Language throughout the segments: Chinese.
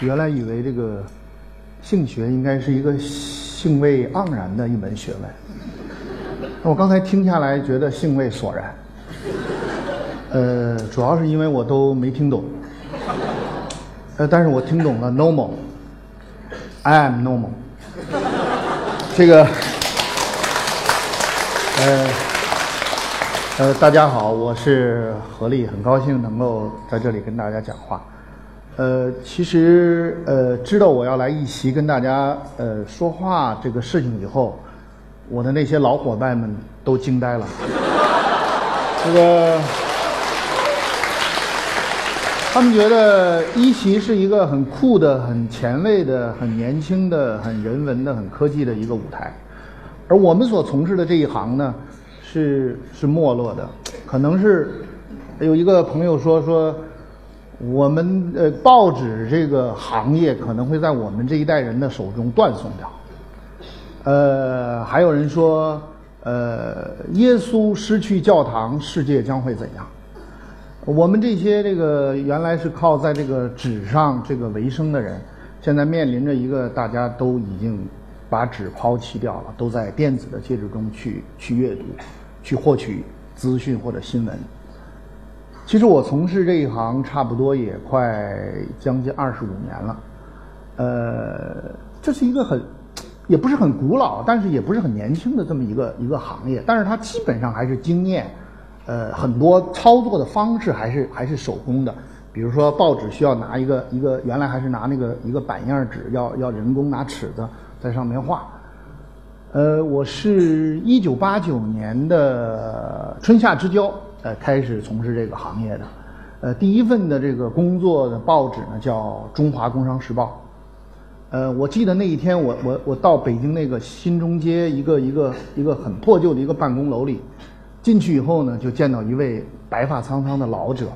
原来以为这个性学应该是一个兴味盎然的一门学问，我刚才听下来觉得兴味索然。呃，主要是因为我都没听懂，呃，但是我听懂了 normal，I am normal。这个，呃，呃，大家好，我是何力，很高兴能够在这里跟大家讲话。呃，其实呃，知道我要来一席跟大家呃说话这个事情以后，我的那些老伙伴们都惊呆了。这个，他们觉得一席是一个很酷的、很前卫的、很年轻的、很人文的、很科技的一个舞台，而我们所从事的这一行呢，是是没落的，可能是有一个朋友说说。我们呃，报纸这个行业可能会在我们这一代人的手中断送掉。呃，还有人说，呃，耶稣失去教堂，世界将会怎样？我们这些这个原来是靠在这个纸上这个为生的人，现在面临着一个大家都已经把纸抛弃掉了，都在电子的介质中去去阅读，去获取资讯或者新闻。其实我从事这一行差不多也快将近二十五年了，呃，这是一个很，也不是很古老，但是也不是很年轻的这么一个一个行业，但是它基本上还是经验，呃，很多操作的方式还是还是手工的，比如说报纸需要拿一个一个原来还是拿那个一个板样纸，要要人工拿尺子在上面画，呃，我是一九八九年的春夏之交。呃，开始从事这个行业的，呃，第一份的这个工作的报纸呢叫《中华工商时报》。呃，我记得那一天，我我我到北京那个新中街一个一个一个很破旧的一个办公楼里，进去以后呢，就见到一位白发苍苍的老者。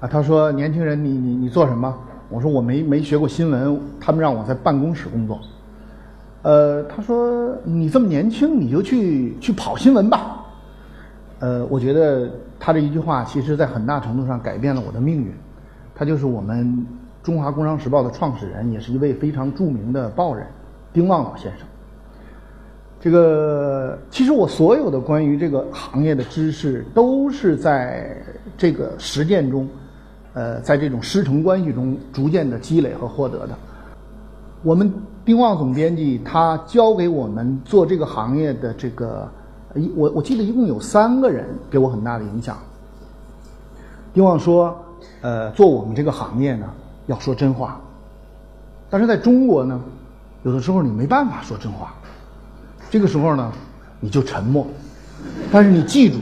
啊，他说：“年轻人，你你你做什么？”我说：“我没没学过新闻，他们让我在办公室工作。”呃，他说：“你这么年轻，你就去去跑新闻吧。”呃，我觉得他这一句话，其实在很大程度上改变了我的命运。他就是我们《中华工商时报》的创始人，也是一位非常著名的报人丁旺老先生。这个其实我所有的关于这个行业的知识，都是在这个实践中，呃，在这种师承关系中逐渐的积累和获得的。我们丁旺总编辑他教给我们做这个行业的这个。一我我记得一共有三个人给我很大的影响。丁旺说：“呃，做我们这个行业呢，要说真话。但是在中国呢，有的时候你没办法说真话。这个时候呢，你就沉默。但是你记住，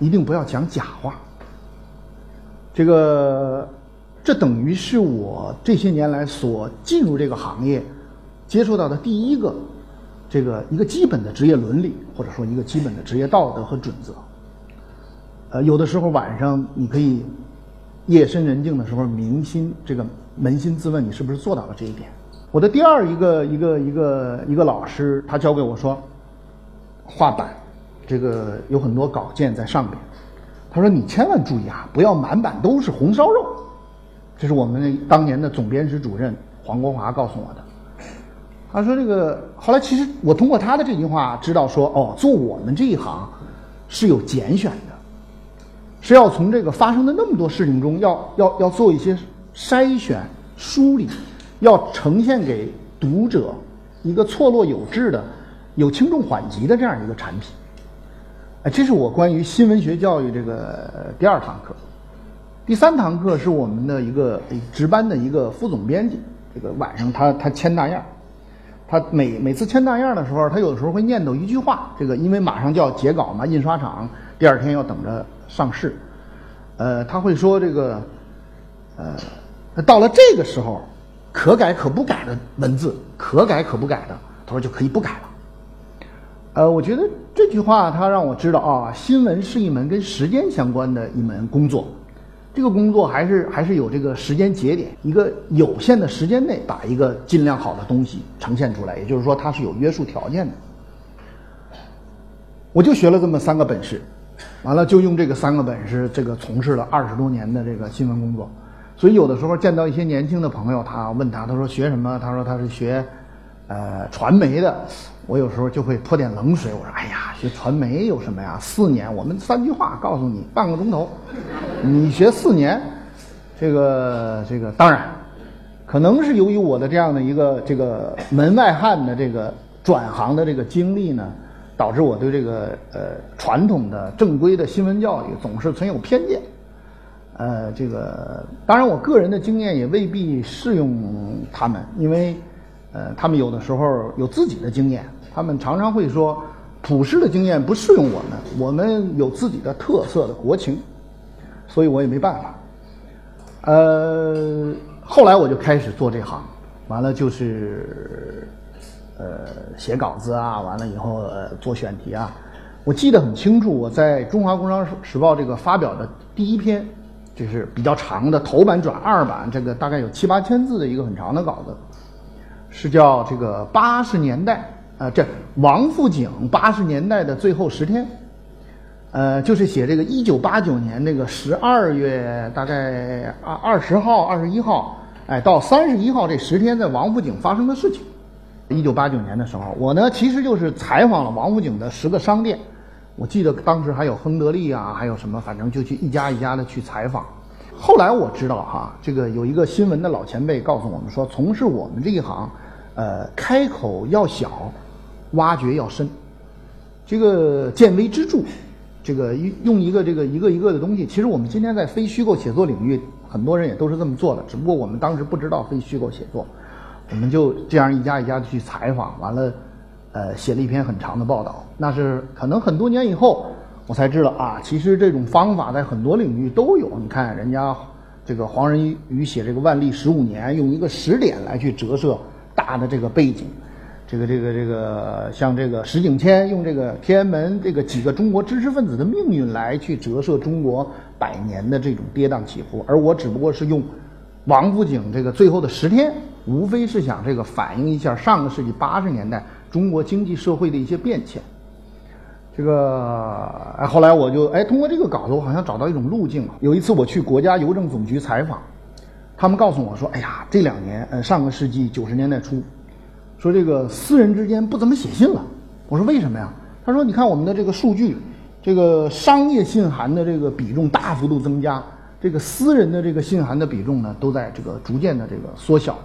一定不要讲假话。这个，这等于是我这些年来所进入这个行业接触到的第一个。”这个一个基本的职业伦理，或者说一个基本的职业道德和准则。呃，有的时候晚上你可以夜深人静的时候，扪心这个扪心自问，你是不是做到了这一点？我的第二一个一个一个一个老师，他教给我说，画板这个有很多稿件在上边，他说你千万注意啊，不要满版都是红烧肉。这是我们当年的总编室主任黄国华告诉我的。他说：“这个后来，其实我通过他的这句话知道说，哦，做我们这一行是有拣选的，是要从这个发生的那么多事情中，要要要做一些筛选、梳理，要呈现给读者一个错落有致的、有轻重缓急的这样一个产品。哎，这是我关于新闻学教育这个第二堂课。第三堂课是我们的一个值班的一个副总编辑，这个晚上他他签大样。”他每每次签大样的时候，他有的时候会念叨一句话。这个因为马上就要截稿嘛，印刷厂第二天要等着上市，呃，他会说这个，呃，到了这个时候，可改可不改的文字，可改可不改的，他说就可以不改了。呃，我觉得这句话他让我知道啊，新闻是一门跟时间相关的一门工作。这个工作还是还是有这个时间节点，一个有限的时间内把一个尽量好的东西呈现出来，也就是说它是有约束条件的。我就学了这么三个本事，完了就用这个三个本事，这个从事了二十多年的这个新闻工作。所以有的时候见到一些年轻的朋友，他问他，他说学什么？他说他是学呃传媒的。我有时候就会泼点冷水，我说：“哎呀，学传媒有什么呀？四年，我们三句话告诉你，半个钟头，你学四年，这个这个当然，可能是由于我的这样的一个这个门外汉的这个转行的这个经历呢，导致我对这个呃传统的正规的新闻教育总是存有偏见。呃，这个当然，我个人的经验也未必适用他们，因为呃，他们有的时候有自己的经验。”他们常常会说，普世的经验不适用我们，我们有自己的特色的国情，所以我也没办法。呃，后来我就开始做这行，完了就是呃写稿子啊，完了以后呃做选题啊。我记得很清楚，我在《中华工商时报》这个发表的第一篇，就是比较长的头版转二版，这个大概有七八千字的一个很长的稿子，是叫这个八十年代。啊，这王府井八十年代的最后十天，呃，就是写这个一九八九年那个十二月大概二二十号、二十一号，哎，到三十一号这十天在王府井发生的事情。一九八九年的时候，我呢其实就是采访了王府井的十个商店，我记得当时还有亨德利啊，还有什么，反正就去一家一家的去采访。后来我知道哈，这个有一个新闻的老前辈告诉我们说，从事我们这一行，呃，开口要小。挖掘要深，这个见微知著，这个用一个这个一个一个的东西。其实我们今天在非虚构写作领域，很多人也都是这么做的，只不过我们当时不知道非虚构写作，我们就这样一家一家的去采访，完了，呃，写了一篇很长的报道。那是可能很多年以后，我才知道啊，其实这种方法在很多领域都有。你看人家这个黄仁宇写这个万历十五年，用一个时点来去折射大的这个背景。这个这个这个，像这个石景谦用这个天安门这个几个中国知识分子的命运来去折射中国百年的这种跌宕起伏，而我只不过是用王府井这个最后的十天，无非是想这个反映一下上个世纪八十年代中国经济社会的一些变迁。这个哎，后来我就哎通过这个稿子，我好像找到一种路径了。有一次我去国家邮政总局采访，他们告诉我说：“哎呀，这两年，呃，上个世纪九十年代初。”说这个私人之间不怎么写信了，我说为什么呀？他说你看我们的这个数据，这个商业信函的这个比重大幅度增加，这个私人的这个信函的比重呢都在这个逐渐的这个缩小。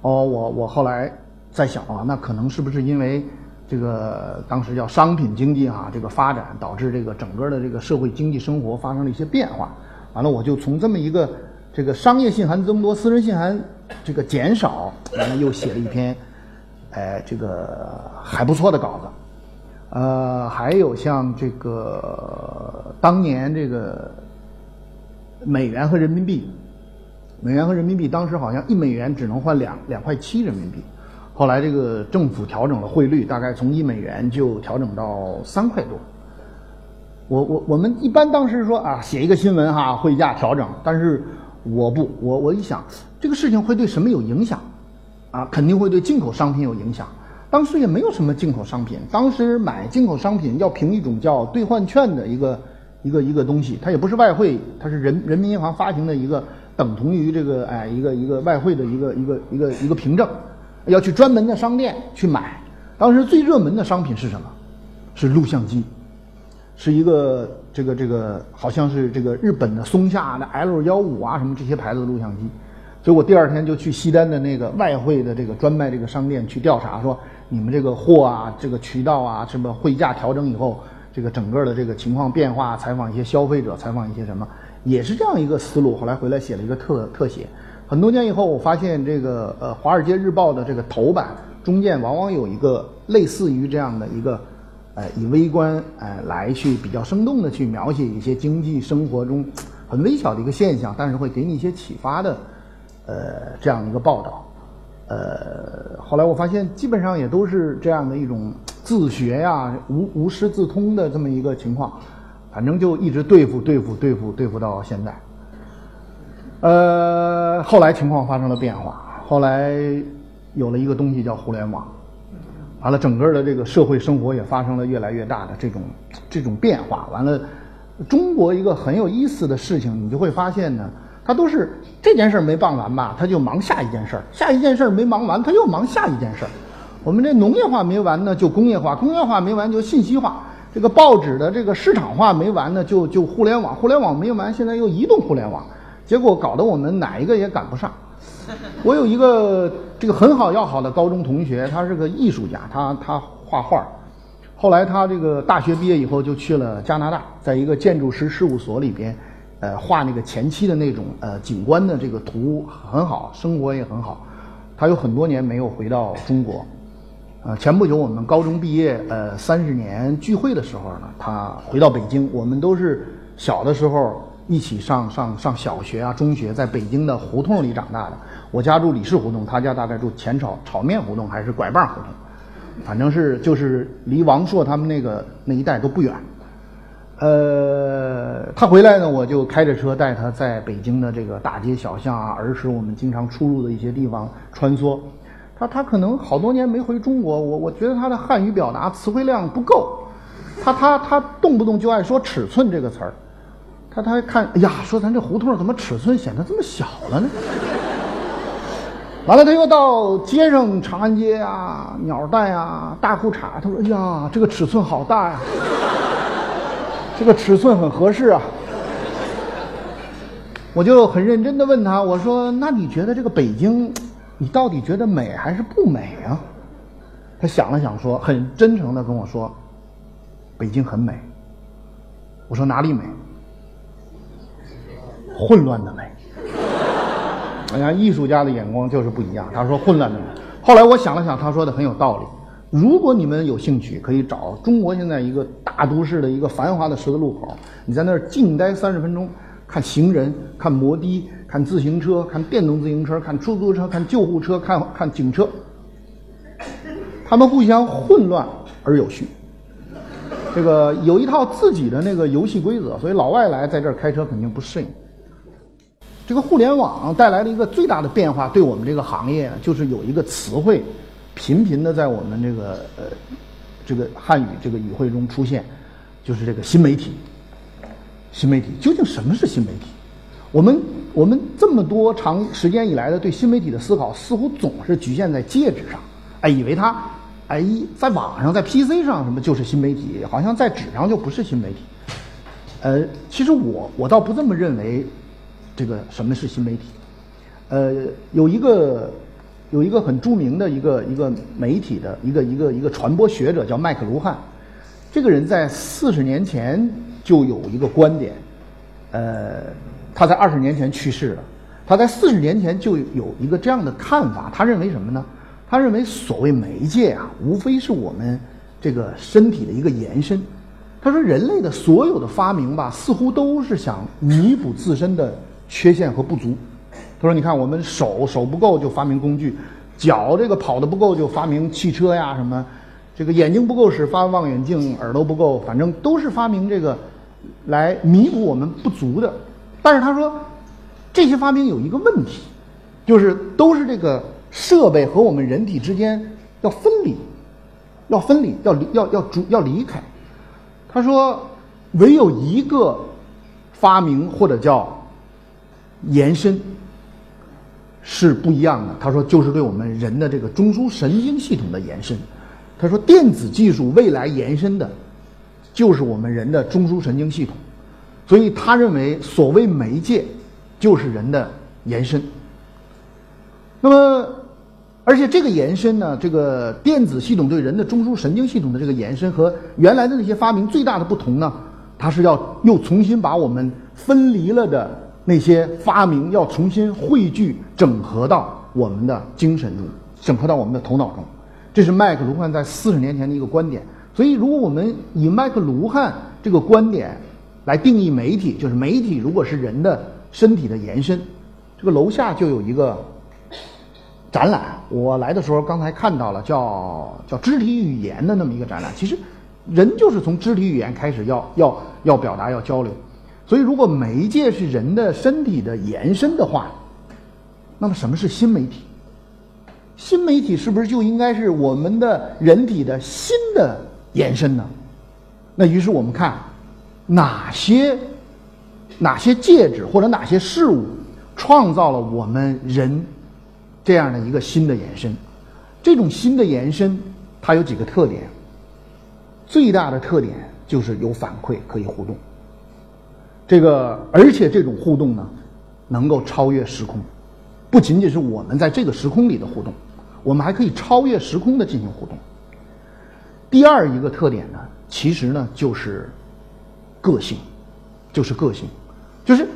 哦，我我后来在想啊，那可能是不是因为这个当时叫商品经济啊这个发展导致这个整个的这个社会经济生活发生了一些变化？完了，我就从这么一个这个商业信函增多，私人信函。这个减少，完了又写了一篇，哎，这个还不错的稿子。呃，还有像这个当年这个美元和人民币，美元和人民币当时好像一美元只能换两两块七人民币，后来这个政府调整了汇率，大概从一美元就调整到三块多。我我我们一般当时说啊，写一个新闻哈，汇价调整，但是。我不，我我一想，这个事情会对什么有影响？啊，肯定会对进口商品有影响。当时也没有什么进口商品，当时买进口商品要凭一种叫兑换券的一个一个一个东西，它也不是外汇，它是人人民银行发行的一个等同于这个哎一个一个外汇的一个一个一个一个凭证，要去专门的商店去买。当时最热门的商品是什么？是录像机。是一个这个这个好像是这个日本的松下的 L 幺五啊什么这些牌子的录像机，所以我第二天就去西单的那个外汇的这个专卖这个商店去调查，说你们这个货啊这个渠道啊什么汇价调整以后，这个整个的这个情况变化，采访一些消费者，采访一些什么，也是这样一个思路。后来回来写了一个特特写，很多年以后我发现这个呃《华尔街日报》的这个头版中间往往有一个类似于这样的一个。呃，以微观呃来去比较生动的去描写一些经济生活中很微小的一个现象，但是会给你一些启发的，呃，这样一个报道。呃，后来我发现基本上也都是这样的一种自学呀、无无师自通的这么一个情况，反正就一直对付对付对付对付到现在。呃，后来情况发生了变化，后来有了一个东西叫互联网。完了，整个的这个社会生活也发生了越来越大的这种这种变化。完了，中国一个很有意思的事情，你就会发现呢，他都是这件事儿没办完吧，他就忙下一件事儿；下一件事儿没忙完，他又忙下一件事儿。我们这农业化没完呢，就工业化；工业化没完，就信息化。这个报纸的这个市场化没完呢，就就互联网；互联网没完，现在又移动互联网。结果搞得我们哪一个也赶不上。我有一个这个很好要好的高中同学，他是个艺术家，他他画画。后来他这个大学毕业以后就去了加拿大，在一个建筑师事务所里边，呃，画那个前期的那种呃景观的这个图很好，生活也很好。他有很多年没有回到中国。呃，前不久我们高中毕业呃三十年聚会的时候呢，他回到北京。我们都是小的时候一起上上上小学啊、中学，在北京的胡同里长大的。我家住李氏胡同，他家大概住前炒炒面胡同还是拐棒胡同。反正是就是离王朔他们那个那一带都不远，呃，他回来呢，我就开着车带他在北京的这个大街小巷啊，儿时我们经常出入的一些地方穿梭。他他可能好多年没回中国，我我觉得他的汉语表达词汇量不够，他他他动不动就爱说尺寸这个词儿，他他还看，哎呀，说咱这胡同怎么尺寸显得这么小了呢？完了，他又到街上，长安街啊、鸟蛋啊、大裤衩，他说：“哎呀，这个尺寸好大呀，这个尺寸很合适啊。”我就很认真的问他：“我说，那你觉得这个北京，你到底觉得美还是不美啊？”他想了想，说：“很真诚的跟我说，北京很美。”我说：“哪里美？混乱的美。”你看艺术家的眼光就是不一样。他说混乱的美。后来我想了想，他说的很有道理。如果你们有兴趣，可以找中国现在一个大都市的一个繁华的十字路口，你在那儿静待三十分钟，看行人，看摩的，看自行车，看电动自行车，看出租车，看救护车，看看警车，他们互相混乱而有序。这个有一套自己的那个游戏规则，所以老外来在这儿开车肯定不适应。这个互联网带来了一个最大的变化，对我们这个行业，就是有一个词汇频频的在我们这个呃这个汉语这个语汇中出现，就是这个新媒体。新媒体究竟什么是新媒体？我们我们这么多长时间以来的对新媒体的思考，似乎总是局限在介质上，哎，以为它哎在网上在 PC 上什么就是新媒体，好像在纸上就不是新媒体。呃，其实我我倒不这么认为。这个什么是新媒体？呃，有一个有一个很著名的一个一个媒体的一个一个一个传播学者叫麦克卢汉，这个人在四十年前就有一个观点，呃，他在二十年前去世了，他在四十年前就有一个这样的看法，他认为什么呢？他认为所谓媒介啊，无非是我们这个身体的一个延伸。他说，人类的所有的发明吧，似乎都是想弥补自身的。缺陷和不足，他说：“你看，我们手手不够就发明工具，脚这个跑的不够就发明汽车呀什么，这个眼睛不够使发望远镜，耳朵不够，反正都是发明这个来弥补我们不足的。但是他说，这些发明有一个问题，就是都是这个设备和我们人体之间要分离，要分离，要离，要要主要离开。他说，唯有一个发明或者叫。”延伸是不一样的。他说，就是对我们人的这个中枢神经系统的延伸。他说，电子技术未来延伸的，就是我们人的中枢神经系统。所以，他认为所谓媒介就是人的延伸。那么，而且这个延伸呢，这个电子系统对人的中枢神经系统的这个延伸和原来的那些发明最大的不同呢，它是要又重新把我们分离了的。那些发明要重新汇聚、整合到我们的精神中，整合到我们的头脑中，这是麦克卢汉在四十年前的一个观点。所以，如果我们以麦克卢汉这个观点来定义媒体，就是媒体如果是人的身体的延伸，这个楼下就有一个展览。我来的时候刚才看到了，叫叫肢体语言的那么一个展览。其实，人就是从肢体语言开始要要要表达、要交流。所以，如果媒介是人的身体的延伸的话，那么什么是新媒体？新媒体是不是就应该是我们的人体的新的延伸呢？那于是我们看哪些哪些介质或者哪些事物创造了我们人这样的一个新的延伸。这种新的延伸，它有几个特点。最大的特点就是有反馈，可以互动。这个，而且这种互动呢，能够超越时空，不仅仅是我们在这个时空里的互动，我们还可以超越时空的进行互动。第二一个特点呢，其实呢就是个性，就是个性，就是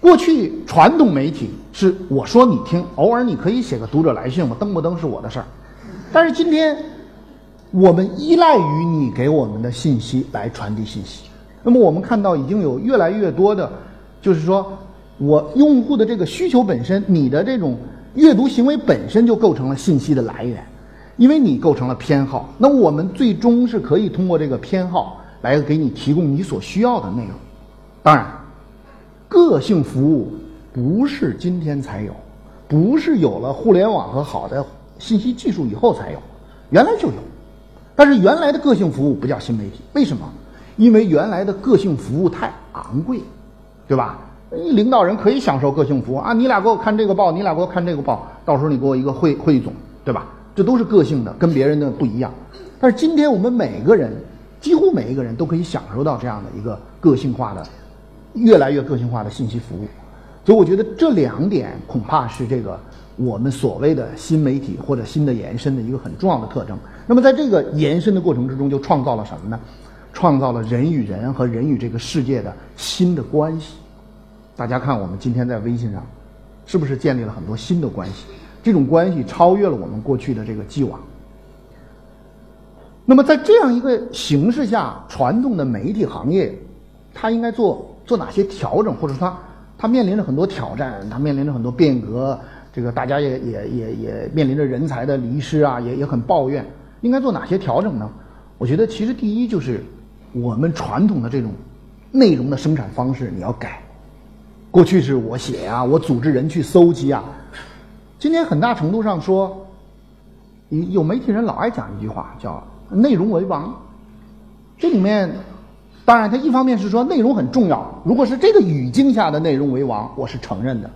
过去传统媒体是我说你听，偶尔你可以写个读者来信，我登不登是我的事儿，但是今天我们依赖于你给我们的信息来传递信息。那么我们看到已经有越来越多的，就是说我用户的这个需求本身，你的这种阅读行为本身就构成了信息的来源，因为你构成了偏好。那我们最终是可以通过这个偏好来给你提供你所需要的内容。当然，个性服务不是今天才有，不是有了互联网和好的信息技术以后才有，原来就有。但是原来的个性服务不叫新媒体，为什么？因为原来的个性服务太昂贵，对吧？领导人可以享受个性服务啊，你俩给我看这个报，你俩给我看这个报，到时候你给我一个汇汇总，对吧？这都是个性的，跟别人的不一样。但是今天我们每个人，几乎每一个人都可以享受到这样的一个个性化的、越来越个性化的信息服务。所以我觉得这两点恐怕是这个我们所谓的新媒体或者新的延伸的一个很重要的特征。那么在这个延伸的过程之中，就创造了什么呢？创造了人与人和人与这个世界的新的关系。大家看，我们今天在微信上，是不是建立了很多新的关系？这种关系超越了我们过去的这个既往。那么，在这样一个形势下，传统的媒体行业，它应该做做哪些调整，或者说它它面临着很多挑战，它面临着很多变革。这个大家也也也也面临着人才的流失啊，也也很抱怨。应该做哪些调整呢？我觉得，其实第一就是。我们传统的这种内容的生产方式，你要改。过去是我写啊，我组织人去搜集啊。今天很大程度上说，有媒体人老爱讲一句话，叫“内容为王”。这里面，当然，它一方面是说内容很重要。如果是这个语境下的内容为王，我是承认的。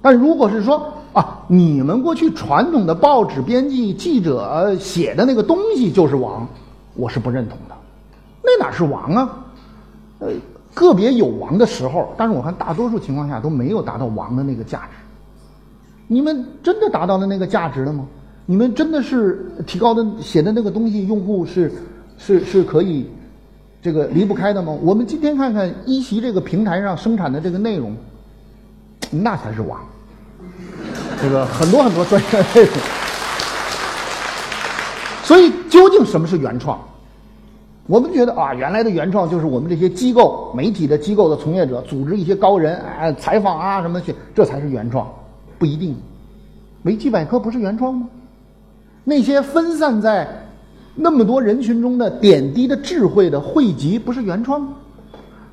但如果是说啊，你们过去传统的报纸编辑记者写的那个东西就是王，我是不认同的。那哪是王啊？呃，个别有王的时候，但是我看大多数情况下都没有达到王的那个价值。你们真的达到了那个价值了吗？你们真的是提高的写的那个东西，用户是是是可以这个离不开的吗？我们今天看看一席这个平台上生产的这个内容，那才是王。这个很多很多专业内容。所以，究竟什么是原创？我们觉得啊，原来的原创就是我们这些机构、媒体的机构的从业者组织一些高人哎采访啊什么去，这才是原创，不一定。维基百科不是原创吗？那些分散在那么多人群中的点滴的智慧的汇集不是原创吗？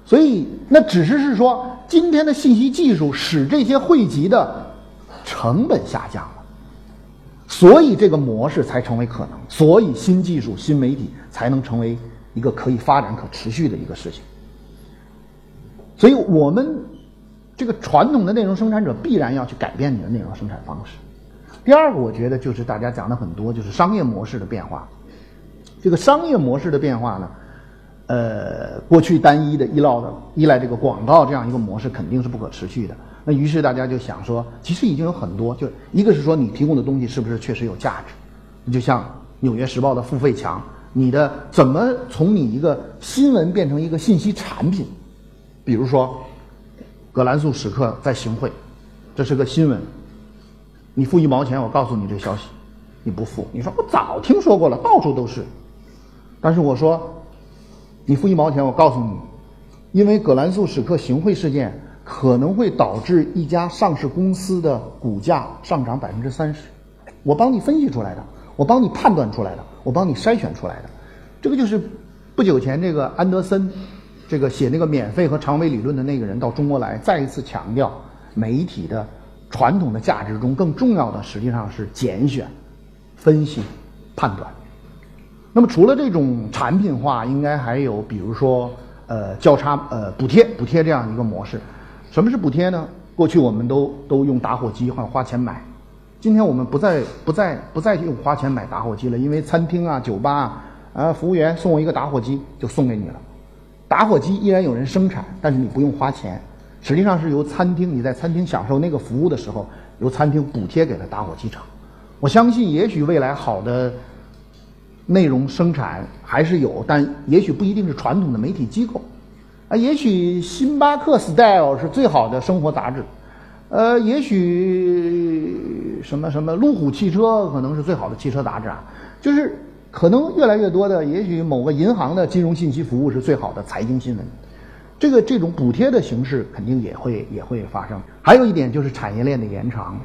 所以那只是是说，今天的信息技术使这些汇集的成本下降了，所以这个模式才成为可能，所以新技术、新媒体才能成为。一个可以发展、可持续的一个事情，所以我们这个传统的内容生产者必然要去改变你的内容生产方式。第二个，我觉得就是大家讲的很多，就是商业模式的变化。这个商业模式的变化呢，呃，过去单一的依赖的依赖这个广告这样一个模式肯定是不可持续的。那于是大家就想说，其实已经有很多，就一个是说你提供的东西是不是确实有价值？你就像《纽约时报》的付费墙。你的怎么从你一个新闻变成一个信息产品？比如说，葛兰素史克在行贿，这是个新闻。你付一毛钱，我告诉你这消息，你不付，你说我早听说过了，到处都是。但是我说，你付一毛钱，我告诉你，因为葛兰素史克行贿事件可能会导致一家上市公司的股价上涨百分之三十，我帮你分析出来的，我帮你判断出来的。我帮你筛选出来的，这个就是不久前这个安德森，这个写那个免费和长尾理论的那个人到中国来，再一次强调媒体的传统的价值中更重要的实际上是拣选、分析、判断。那么除了这种产品化，应该还有比如说呃交叉呃补贴补贴这样一个模式。什么是补贴呢？过去我们都都用打火机，或花钱买。今天我们不再不再不再用花钱买打火机了，因为餐厅啊、酒吧啊，啊，服务员送我一个打火机就送给你了。打火机依然有人生产，但是你不用花钱，实际上是由餐厅你在餐厅享受那个服务的时候，由餐厅补贴给了打火机厂。我相信，也许未来好的内容生产还是有，但也许不一定是传统的媒体机构。啊，也许星巴克 Style 是最好的生活杂志。呃，也许什么什么路虎汽车可能是最好的汽车杂志啊，就是可能越来越多的，也许某个银行的金融信息服务是最好的财经新闻，这个这种补贴的形式肯定也会也会发生。还有一点就是产业链的延长，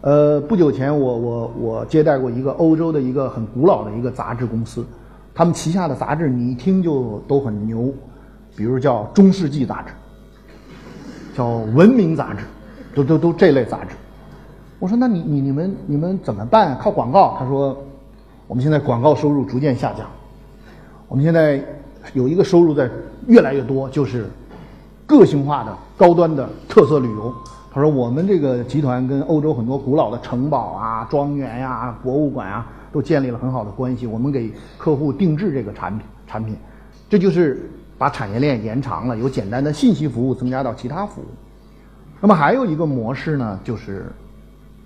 呃，不久前我我我接待过一个欧洲的一个很古老的一个杂志公司，他们旗下的杂志你一听就都很牛，比如叫中世纪杂志，叫文明杂志。都都都这类杂志，我说那你你你们你们怎么办？靠广告？他说，我们现在广告收入逐渐下降，我们现在有一个收入在越来越多，就是个性化的高端的特色旅游。他说我们这个集团跟欧洲很多古老的城堡啊、庄园呀、博物馆啊都建立了很好的关系，我们给客户定制这个产品产品，这就是把产业链延长了，由简单的信息服务增加到其他服务。那么还有一个模式呢，就是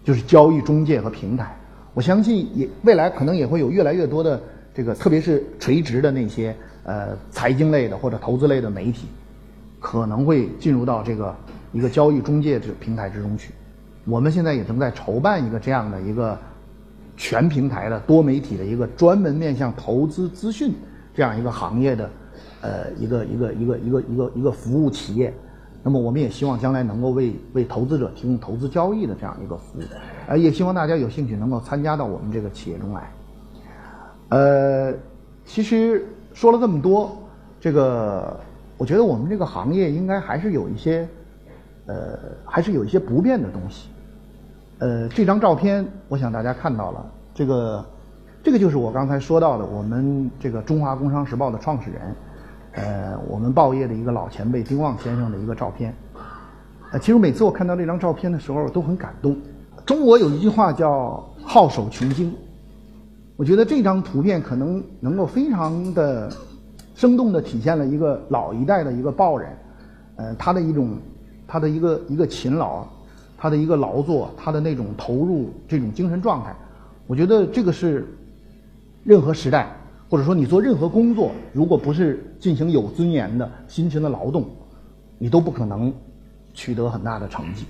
就是交易中介和平台。我相信也未来可能也会有越来越多的这个，特别是垂直的那些呃财经类的或者投资类的媒体，可能会进入到这个一个交易中介这平台之中去。我们现在也正在筹办一个这样的一个全平台的多媒体的一个专门面向投资资讯这样一个行业的呃一个一个一个一个一个一个服务企业。那么我们也希望将来能够为为投资者提供投资交易的这样一个服务，呃，也希望大家有兴趣能够参加到我们这个企业中来。呃，其实说了这么多，这个我觉得我们这个行业应该还是有一些，呃，还是有一些不变的东西。呃，这张照片我想大家看到了，这个这个就是我刚才说到的我们这个中华工商时报的创始人。呃，我们报业的一个老前辈丁旺先生的一个照片。呃，其实每次我看到这张照片的时候都很感动。中国有一句话叫“好手穷经”，我觉得这张图片可能能够非常的生动的体现了一个老一代的一个报人，呃，他的一种他的一个一个勤劳，他的一个劳作，他的那种投入，这种精神状态，我觉得这个是任何时代。或者说，你做任何工作，如果不是进行有尊严的辛勤的劳动，你都不可能取得很大的成绩。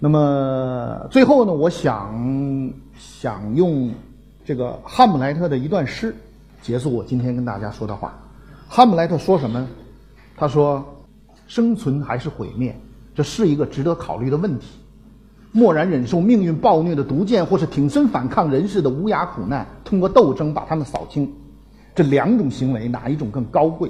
那么最后呢，我想想用这个哈姆莱特的一段诗结束我今天跟大家说的话。哈姆莱特说什么？他说：“生存还是毁灭，这是一个值得考虑的问题。”默然忍受命运暴虐的毒箭，或是挺身反抗人世的无涯苦难，通过斗争把他们扫清。这两种行为哪一种更高贵？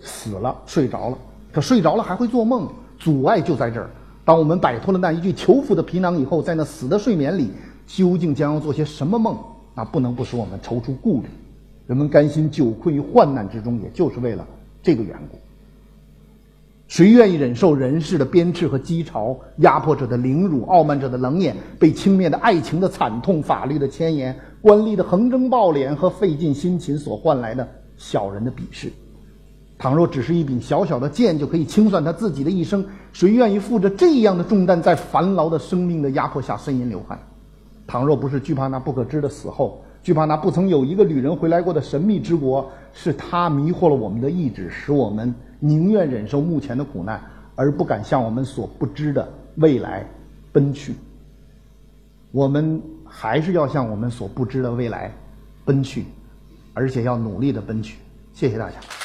死了，睡着了，可睡着了还会做梦，阻碍就在这儿。当我们摆脱了那一具囚服的皮囊以后，在那死的睡眠里，究竟将要做些什么梦？那不能不使我们踌躇顾虑。人们甘心久困于患难之中，也就是为了这个缘故。谁愿意忍受人世的鞭笞和讥嘲，压迫者的凌辱，傲慢者的冷眼，被轻蔑的爱情的惨痛，法律的牵延，官吏的横征暴敛和费尽辛勤所换来的小人的鄙视？倘若只是一柄小小的剑就可以清算他自己的一生，谁愿意负着这样的重担，在繁劳的生命的压迫下呻吟流汗？倘若不是惧怕那不可知的死后，惧怕那不曾有一个旅人回来过的神秘之国，是他迷惑了我们的意志，使我们。宁愿忍受目前的苦难，而不敢向我们所不知的未来奔去。我们还是要向我们所不知的未来奔去，而且要努力的奔去。谢谢大家。